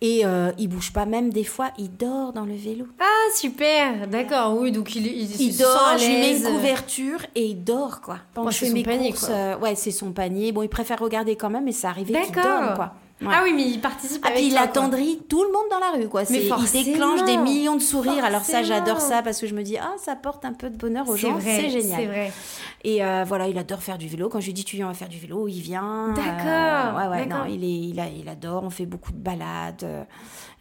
[SPEAKER 2] Et euh, il bouge pas, même des fois, il dort dans le vélo.
[SPEAKER 1] Ah, super D'accord, oui, donc il, il,
[SPEAKER 2] il dort, je lui mets une couverture et il dort, quoi. Pendant je fais mes panier, courses, euh, ouais, c'est son panier. Bon, il préfère regarder quand même, mais ça arrivait qu'il dorme, quoi.
[SPEAKER 1] Ah oui, mais il participe ah,
[SPEAKER 2] avec puis il attendrit tout le monde dans la rue, quoi. Mais il déclenche des millions de sourires. Alors ça, j'adore ça parce que je me dis, ah, ça porte un peu de bonheur aux gens. C'est génial.
[SPEAKER 1] C'est vrai.
[SPEAKER 2] Et euh, voilà, il adore faire du vélo. Quand je lui dis, tu viens, on va faire du vélo, il vient.
[SPEAKER 1] D'accord.
[SPEAKER 2] ouais, ouais, non, il, est, il, a, il adore. On fait beaucoup de balades.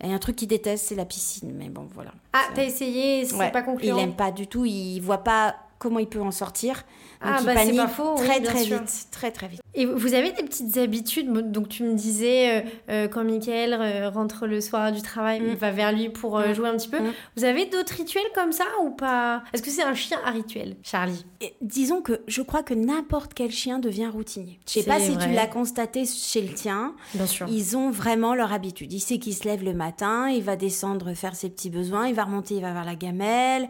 [SPEAKER 2] Et un truc qu'il déteste, c'est la piscine. Mais bon, voilà.
[SPEAKER 1] Ah, t'as essayé, c'est pas concluant.
[SPEAKER 2] Il aime pas du tout. Il voit pas comment il peut en sortir.
[SPEAKER 1] Ah, bah c'est pas faux.
[SPEAKER 2] Très, très vite. Très, très vite.
[SPEAKER 1] Et vous avez des petites habitudes Donc, tu me disais, euh, euh, quand Michael euh, rentre le soir du travail, il mm. va vers lui pour mm. jouer un petit peu. Mm. Vous avez d'autres rituels comme ça ou pas? Est-ce que c'est un chien à rituel, Charlie?
[SPEAKER 2] Disons que je crois que n'importe quel chien devient routinier. Je sais pas si tu l'as constaté chez le tien.
[SPEAKER 1] Bien sûr.
[SPEAKER 2] Ils ont vraiment leur habitude. Il sait qu'il se lève le matin, il va descendre faire ses petits besoins, il va remonter, il va vers la gamelle.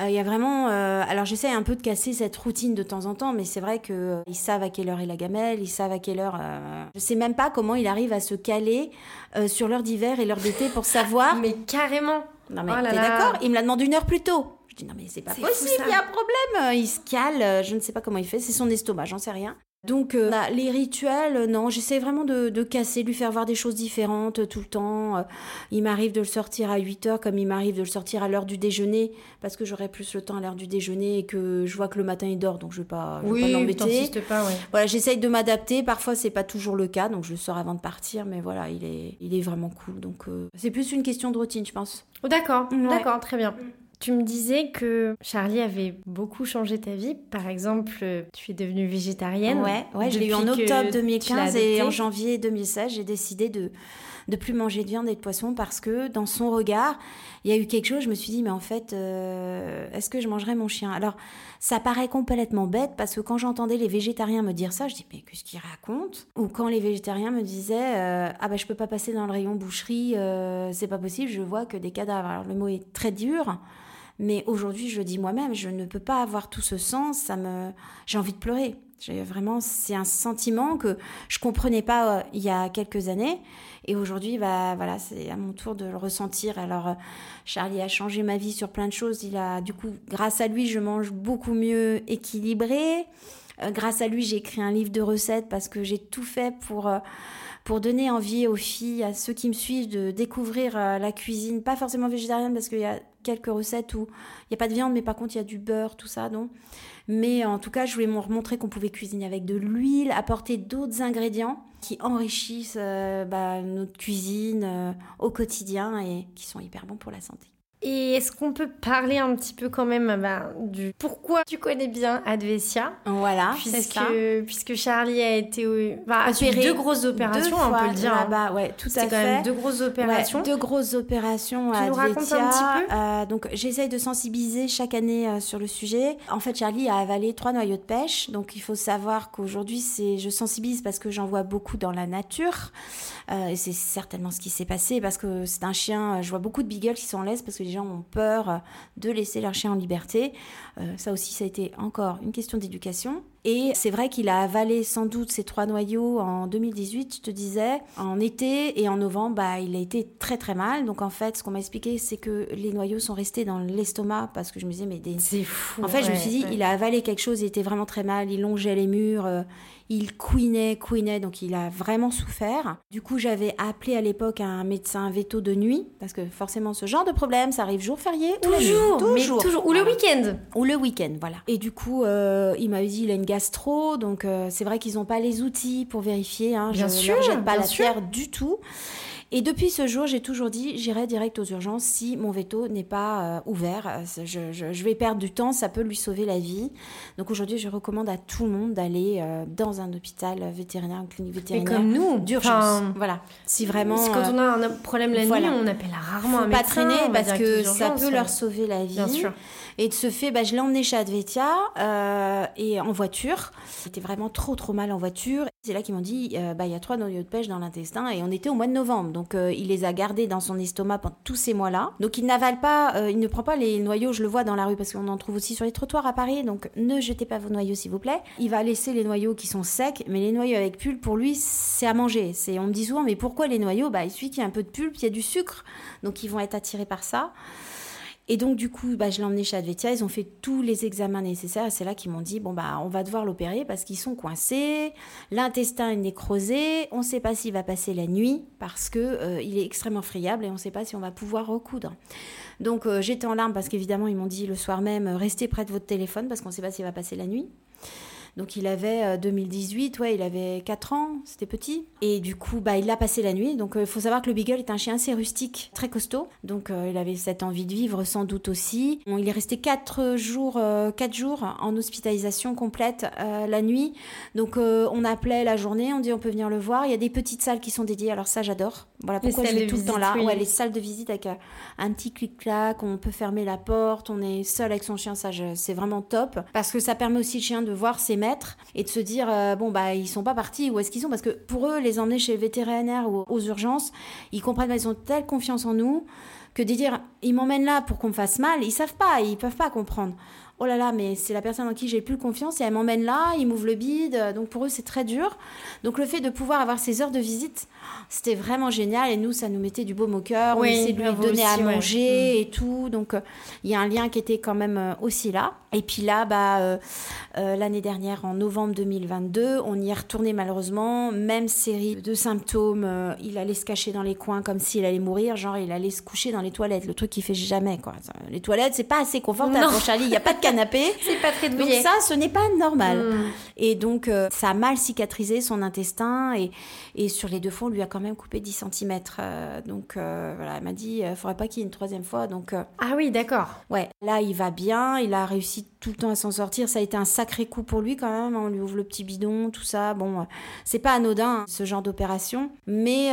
[SPEAKER 2] Il y a vraiment. alors, j'essaie un peu de casser cette routine de temps en temps, mais c'est vrai qu'ils savent à quelle heure est la gamelle, ils savent à quelle heure. Euh... Je sais même pas comment il arrive à se caler euh, sur l'heure d'hiver et l'heure d'été pour savoir.
[SPEAKER 1] mais carrément.
[SPEAKER 2] Non mais oh t'es d'accord? Il me l'a demandé une heure plus tôt. Je dis non mais c'est pas possible, il y a un problème. Il se cale, je ne sais pas comment il fait, c'est son estomac, j'en sais rien. Donc euh, bah, les rituels, euh, non, j'essaie vraiment de, de, casser, lui faire voir des choses différentes euh, tout le temps. il m'arrive de le sortir à 8 heures comme il m'arrive de le sortir à l'heure du déjeuner parce que j'aurai plus le temps à l'heure du déjeuner et que je vois que le matin il dort donc je ne vais pas,
[SPEAKER 1] oui,
[SPEAKER 2] pas l'embêter.
[SPEAKER 1] Pas,
[SPEAKER 2] Voilà, j'essaye de m'adapter. Parfois c'est pas toujours le cas donc je le sors avant de partir mais voilà, il est, il est vraiment cool. Donc c'est plus une question de routine je pense.
[SPEAKER 1] Oh, d'accord, d'accord, très bien. Tu me disais que Charlie avait beaucoup changé ta vie. Par exemple, tu es devenue végétarienne.
[SPEAKER 2] Ouais, ouais je l'ai eu en octobre 2015 et en janvier 2016, j'ai décidé de de plus manger de viande et de poisson parce que dans son regard, il y a eu quelque chose. Je me suis dit, mais en fait, euh, est-ce que je mangerais mon chien? Alors, ça paraît complètement bête parce que quand j'entendais les végétariens me dire ça, je dis, mais qu'est-ce qu'ils racontent? Ou quand les végétariens me disaient, euh, ah ben je peux pas passer dans le rayon boucherie, euh, c'est pas possible, je vois que des cadavres. Alors, le mot est très dur. Mais aujourd'hui, je dis moi-même, je ne peux pas avoir tout ce sens. Ça me, j'ai envie de pleurer. Vraiment, c'est un sentiment que je comprenais pas euh, il y a quelques années, et aujourd'hui, bah voilà, c'est à mon tour de le ressentir. Alors, euh, Charlie a changé ma vie sur plein de choses. Il a, du coup, grâce à lui, je mange beaucoup mieux équilibré. Euh, grâce à lui, j'ai écrit un livre de recettes parce que j'ai tout fait pour pour donner envie aux filles, à ceux qui me suivent, de découvrir la cuisine, pas forcément végétarienne parce qu'il y a quelques recettes où il n'y a pas de viande, mais par contre il y a du beurre, tout ça. Donc. Mais en tout cas, je voulais montrer qu'on pouvait cuisiner avec de l'huile, apporter d'autres ingrédients qui enrichissent euh, bah, notre cuisine euh, au quotidien et qui sont hyper bons pour la santé.
[SPEAKER 1] Et est-ce qu'on peut parler un petit peu quand même bah, du pourquoi tu connais bien Advesia
[SPEAKER 2] Voilà,
[SPEAKER 1] puisque, puisque Charlie a été bah, deux grosses opérations, on peut le dire.
[SPEAKER 2] Hein. Là-bas, ouais, tout à fait.
[SPEAKER 1] quand même deux grosses opérations.
[SPEAKER 2] deux grosses opérations
[SPEAKER 1] tu à nous racontes un petit peu?
[SPEAKER 2] Euh, Donc j'essaye de sensibiliser chaque année euh, sur le sujet. En fait, Charlie a avalé trois noyaux de pêche, donc il faut savoir qu'aujourd'hui, c'est je sensibilise parce que j'en vois beaucoup dans la nature. Euh, et c'est certainement ce qui s'est passé parce que c'est un chien. Je vois beaucoup de beagles qui sont en laisse parce que les gens ont peur de laisser leur chien en liberté. Euh, ça aussi, ça a été encore une question d'éducation. Et c'est vrai qu'il a avalé sans doute ces trois noyaux en 2018, je te disais. En été et en novembre, bah, il a été très très mal. Donc en fait, ce qu'on m'a expliqué, c'est que les noyaux sont restés dans l'estomac parce que je me disais, mais des...
[SPEAKER 1] c'est fou.
[SPEAKER 2] En fait, je me suis dit, il a avalé quelque chose, il était vraiment très mal, il longeait les murs. Euh, il couinait, couinait, donc il a vraiment souffert. Du coup, j'avais appelé à l'époque un médecin veto de nuit, parce que forcément, ce genre de problème, ça arrive jour férié
[SPEAKER 1] toujours, ou toujours, toujours. Ou le week-end.
[SPEAKER 2] Ou le week-end, voilà. Et du coup, euh, il m'avait dit, il a une gastro, donc euh, c'est vrai qu'ils n'ont pas les outils pour vérifier. Hein,
[SPEAKER 1] bien
[SPEAKER 2] je
[SPEAKER 1] sûr,
[SPEAKER 2] jette pas
[SPEAKER 1] la
[SPEAKER 2] pierre du tout. Et depuis ce jour, j'ai toujours dit, j'irai direct aux urgences si mon veto n'est pas euh, ouvert. Euh, je, vais perdre du temps, ça peut lui sauver la vie. Donc aujourd'hui, je recommande à tout le monde d'aller euh, dans un hôpital vétérinaire, une clinique vétérinaire.
[SPEAKER 1] comme nous,
[SPEAKER 2] d'urgence. voilà. Si vraiment.
[SPEAKER 1] quand on a un problème la nuit, on appelle rarement un médecin.
[SPEAKER 2] Pas traîner parce que ça peut leur sauver la vie.
[SPEAKER 1] Bien sûr.
[SPEAKER 2] Et de ce fait, bah, je l'ai emmené chez Advetia euh, et en voiture. J'étais vraiment trop trop mal en voiture. C'est là qu'ils m'ont dit, euh, bah il y a trois noyaux de pêche dans l'intestin et on était au mois de novembre. Donc euh, il les a gardés dans son estomac pendant tous ces mois-là. Donc il n'avale pas, il ne prend pas les noyaux. Je le vois dans la rue parce qu'on en trouve aussi sur les trottoirs à Paris. Donc ne jetez pas vos noyaux s'il vous plaît. Il va laisser les noyaux qui sont secs, mais les noyaux avec pulpe pour lui c'est à manger. C'est on me dit souvent mais pourquoi les noyaux? Bah il suffit qu'il y a un peu de pulpe, il y a du sucre, donc ils vont être attirés par ça. Et donc, du coup, bah, je l'ai emmené chez Advetia. Ils ont fait tous les examens nécessaires. C'est là qu'ils m'ont dit bon, bah, on va devoir l'opérer parce qu'ils sont coincés. L'intestin est nécrosé. On ne sait pas s'il va passer la nuit parce qu'il euh, il est extrêmement friable et on ne sait pas si on va pouvoir recoudre. Donc, euh, j'étais en larmes parce qu'évidemment, ils m'ont dit le soir même restez près de votre téléphone parce qu'on ne sait pas s'il va passer la nuit. Donc il avait 2018, euh, ouais, il avait 4 ans, c'était petit. Et du coup, bah, il a passé la nuit. Donc il euh, faut savoir que le Beagle est un chien assez rustique, très costaud. Donc euh, il avait cette envie de vivre sans doute aussi. il est resté 4 jours, 4 jours en hospitalisation complète la nuit. Donc on appelait la journée, on dit on peut venir le voir. Il y a des petites salles qui sont dédiées. Alors ça j'adore. Voilà pourquoi je vais tout le temps là. Ouais, les salles de visite avec un petit clic-clac, on peut fermer la porte, on est seul avec son chien, ça c'est vraiment top. Parce que ça permet aussi le chien de voir ses et de se dire euh, bon bah ils sont pas partis où est-ce qu'ils sont? Parce que pour eux les emmener chez le vétérinaire ou aux urgences ils comprennent ils ont telle confiance en nous que de dire ils m'emmènent là pour qu'on me fasse mal ils savent pas ils peuvent pas comprendre oh là là, mais c'est la personne en qui j'ai plus confiance et elle m'emmène là, il m'ouvre le bide. Donc pour eux, c'est très dur. Donc le fait de pouvoir avoir ces heures de visite, c'était vraiment génial. Et nous, ça nous mettait du baume au cœur. on essayait de lui donner à manger mm. et tout. Donc il y a un lien qui était quand même aussi là. Et puis là, bah, l'année dernière, en novembre 2022, on y est retourné malheureusement. Même série de symptômes. il allait se cacher dans les coins comme s'il allait mourir. Genre, il allait se coucher dans les toilettes. Le truc qu'il fait jamais, quoi. Les toilettes, c'est pas assez confortable pour Charlie. Il n'y a pas de canapé.
[SPEAKER 1] c'est pas très
[SPEAKER 2] douillet. Donc ça, ce n'est pas normal. Hmm. Et donc, euh, ça a mal cicatrisé son intestin. Et, et sur les deux fois, lui a quand même coupé 10 cm. Euh, donc, euh, voilà, elle m'a dit, il faudrait pas qu'il y ait une troisième fois. Donc,
[SPEAKER 1] ah oui, d'accord.
[SPEAKER 2] Ouais, là, il va bien. Il a réussi tout le temps à s'en sortir. Ça a été un sacré coup pour lui quand même. On lui ouvre le petit bidon, tout ça. Bon, c'est pas anodin, hein, ce genre d'opération. Mais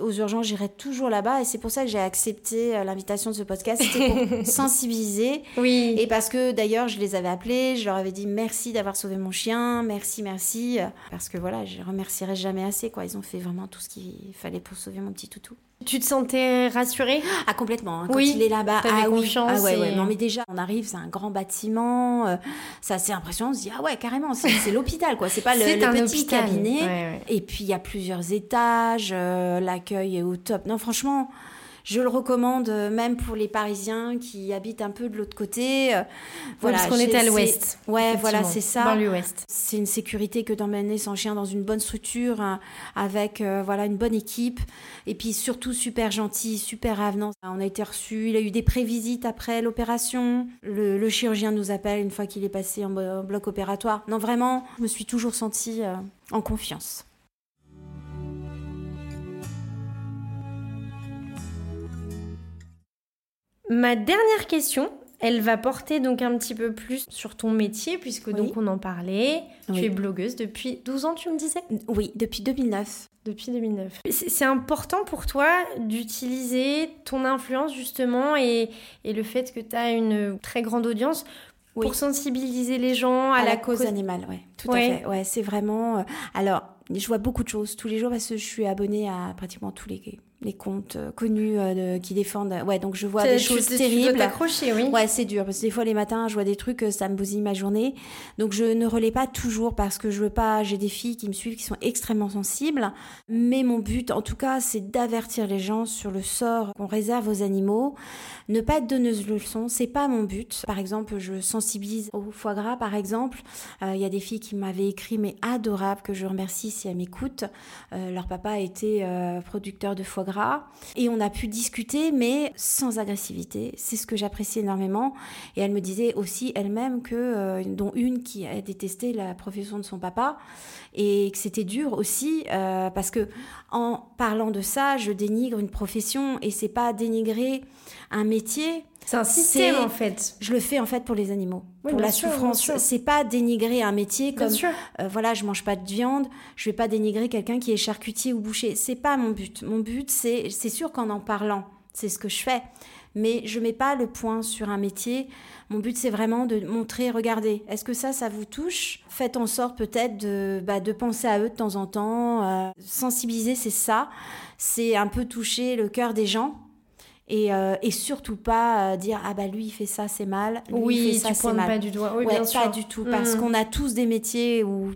[SPEAKER 2] aux urgences, j'irai toujours là-bas. Et c'est pour ça que j'ai accepté l'invitation de ce podcast. C'était pour sensibiliser.
[SPEAKER 1] Oui.
[SPEAKER 2] Et parce que d'ailleurs, je les avais appelés, je leur avais dit merci d'avoir sauvé mon chien, merci, merci. Parce que voilà, je remercierai jamais assez, quoi. Ils ont fait vraiment tout ce qu'il fallait pour sauver mon petit toutou.
[SPEAKER 1] Tu te sentais rassurée?
[SPEAKER 2] Ah complètement. Hein. Quand oui, il est là-bas, ah oui, ah ouais, ouais. Non mais déjà, on arrive, c'est un grand bâtiment, euh, c'est assez impressionnant. On se dit ah ouais carrément, c'est l'hôpital quoi. C'est pas le, petit cabinet. Et puis il y a plusieurs étages, euh, l'accueil est au top. Non franchement, je le recommande euh, même pour les Parisiens qui habitent un peu de l'autre côté. Euh,
[SPEAKER 1] voilà, parce qu'on est à l'ouest.
[SPEAKER 2] Ouais, voilà, c'est ça.
[SPEAKER 1] l'ouest.
[SPEAKER 2] C'est une sécurité que d'emmener son chien dans une bonne structure hein, avec euh, voilà une bonne équipe et puis surtout super gentil, super avenant. On a été reçu, il a eu des prévisites après l'opération. Le, chirurgien nous appelle une fois qu'il est passé en bloc opératoire. Non, vraiment, je me suis toujours sentie en confiance.
[SPEAKER 1] Ma dernière question, elle va porter donc un petit peu plus sur ton métier, puisque donc on en parlait. Tu es blogueuse depuis 12 ans, tu me disais?
[SPEAKER 2] Oui, depuis 2009.
[SPEAKER 1] Depuis 2009. C'est important pour toi d'utiliser ton influence justement et, le fait que tu as une très grande audience pour sensibiliser les gens
[SPEAKER 2] à, la, cause, animale. Ouais, tout à fait. Ouais, c'est vraiment. Euh, alors, je vois beaucoup de choses tous les jours parce que je suis abonnée à pratiquement tous les les comptes euh, connus euh, qui défendent. Ouais, donc je vois des choses terribles.
[SPEAKER 1] Tu oui.
[SPEAKER 2] Ouais, c'est dur parce que des fois les matins, je vois des trucs, euh, ça me bousille ma journée. Donc je ne relais pas toujours parce que je veux pas. J'ai des filles qui me suivent qui sont extrêmement sensibles. Mais mon but, en tout cas, c'est d'avertir les gens sur le sort qu'on réserve aux animaux. Ne pas être donneuse de leçons, c'est pas mon but. Par exemple, je sensibilise au foie gras, par exemple. Il y a des filles qui m'avaient écrit, mais adorables, que je remercie si elles m'écoutent. leur papa été producteur de foie gras et on a pu discuter, mais sans agressivité. C'est ce que j'apprécie énormément. Et elle me disait aussi elle-même que, euh, dont une qui a détesté la profession de son papa, et que c'était dur aussi, euh, parce que en parlant de ça, je dénigre une profession, et c'est pas dénigrer un métier.
[SPEAKER 1] C'est un système en fait.
[SPEAKER 2] Je le fais en fait pour les animaux, pour la souffrance. C'est pas dénigrer un métier comme euh, voilà, je mange pas de viande, je vais pas dénigrer quelqu'un qui est charcutier ou boucher. C'est pas mon but. Mon but c'est c'est sûr qu'en en parlant, c'est ce que je fais, mais je mets pas le point sur un métier. Mon but c'est vraiment de montrer, regardez, est-ce que ça ça vous touche? Faites en sorte peut-être de bah, de penser à eux de temps en temps, euh, sensibiliser, c'est ça. C'est un peu toucher le cœur des gens euh, et, surtout pas euh, dire ah bah lui il fait ça c'est mal. Lui,
[SPEAKER 1] oui
[SPEAKER 2] il fait ça,
[SPEAKER 1] tu pointes pas du doigt. Oui, bien sûr.
[SPEAKER 2] pas du tout. Parce mm. qu'on a tous des métiers où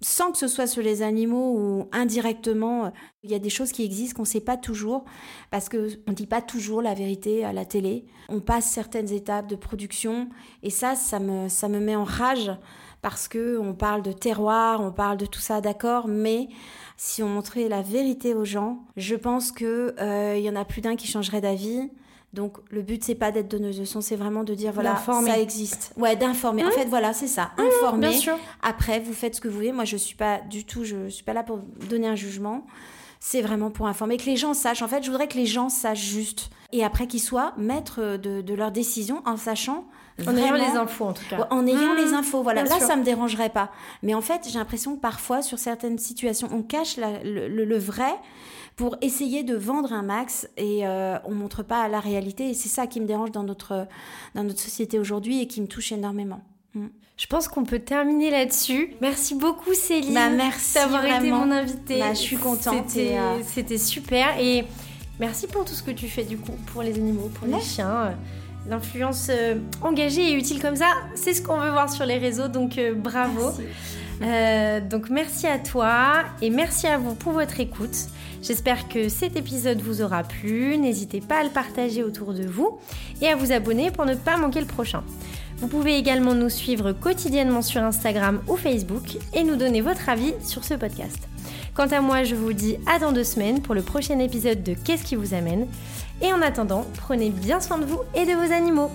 [SPEAKER 2] sans que ce soit sur les animaux ou indirectement il y a des choses qui existent qu'on sait pas toujours. Parce que on dit pas toujours la vérité à la télé. On passe certaines étapes de production. Et ça ça me ça me met en rage. Parce que on parle de terroir on parle de tout ça d'accord. Mais si on montrait la vérité aux gens, je pense que il euh, y en a plus d'un qui changerait d'avis. Donc le but c'est pas d'être donneuse de son, c'est vraiment de dire voilà ça existe. Ouais, d'informer. En mmh. fait voilà c'est ça, mmh, informer.
[SPEAKER 1] bien sûr.
[SPEAKER 2] Après vous faites ce que vous voulez. Moi je suis pas du tout, je suis pas là pour donner un jugement. C'est vraiment pour informer, que les gens sachent. En fait, je voudrais que les gens sachent juste. Et après qu'ils soient maîtres de, de leurs décisions en sachant
[SPEAKER 1] en ayant les infos, en tout cas.
[SPEAKER 2] En ayant les mmh, infos, voilà. Là, ça me dérangerait pas. Mais en fait, j'ai l'impression que parfois, sur certaines situations, on cache le, vrai pour essayer de vendre un max et euh, on montre pas la réalité. Et c'est ça qui me dérange dans notre, dans notre société aujourd'hui et qui me touche énormément.
[SPEAKER 1] Mmh. Je pense qu'on peut terminer là-dessus. Merci beaucoup Céline
[SPEAKER 2] bah, merci
[SPEAKER 1] d'avoir été mon invitée.
[SPEAKER 2] Bah, je suis contente.
[SPEAKER 1] Euh, c'était super et merci pour tout ce que tu fais du coup pour les animaux, pour les chiens. L'influence euh, engagée et utile comme ça, c'est ce qu'on veut voir sur les réseaux, donc euh, bravo. donc merci à toi et merci à vous pour votre écoute. J'espère que cet épisode vous aura plu. N'hésitez pas à le partager autour de vous et à vous abonner pour ne pas manquer le prochain. Vous pouvez également nous suivre quotidiennement sur Instagram ou Facebook et nous donner votre avis sur ce podcast. Quant à moi, je vous dis à dans deux semaines pour le prochain épisode de Qu'est-ce qui vous amène? Et en attendant, prenez bien soin de vous et de vos animaux.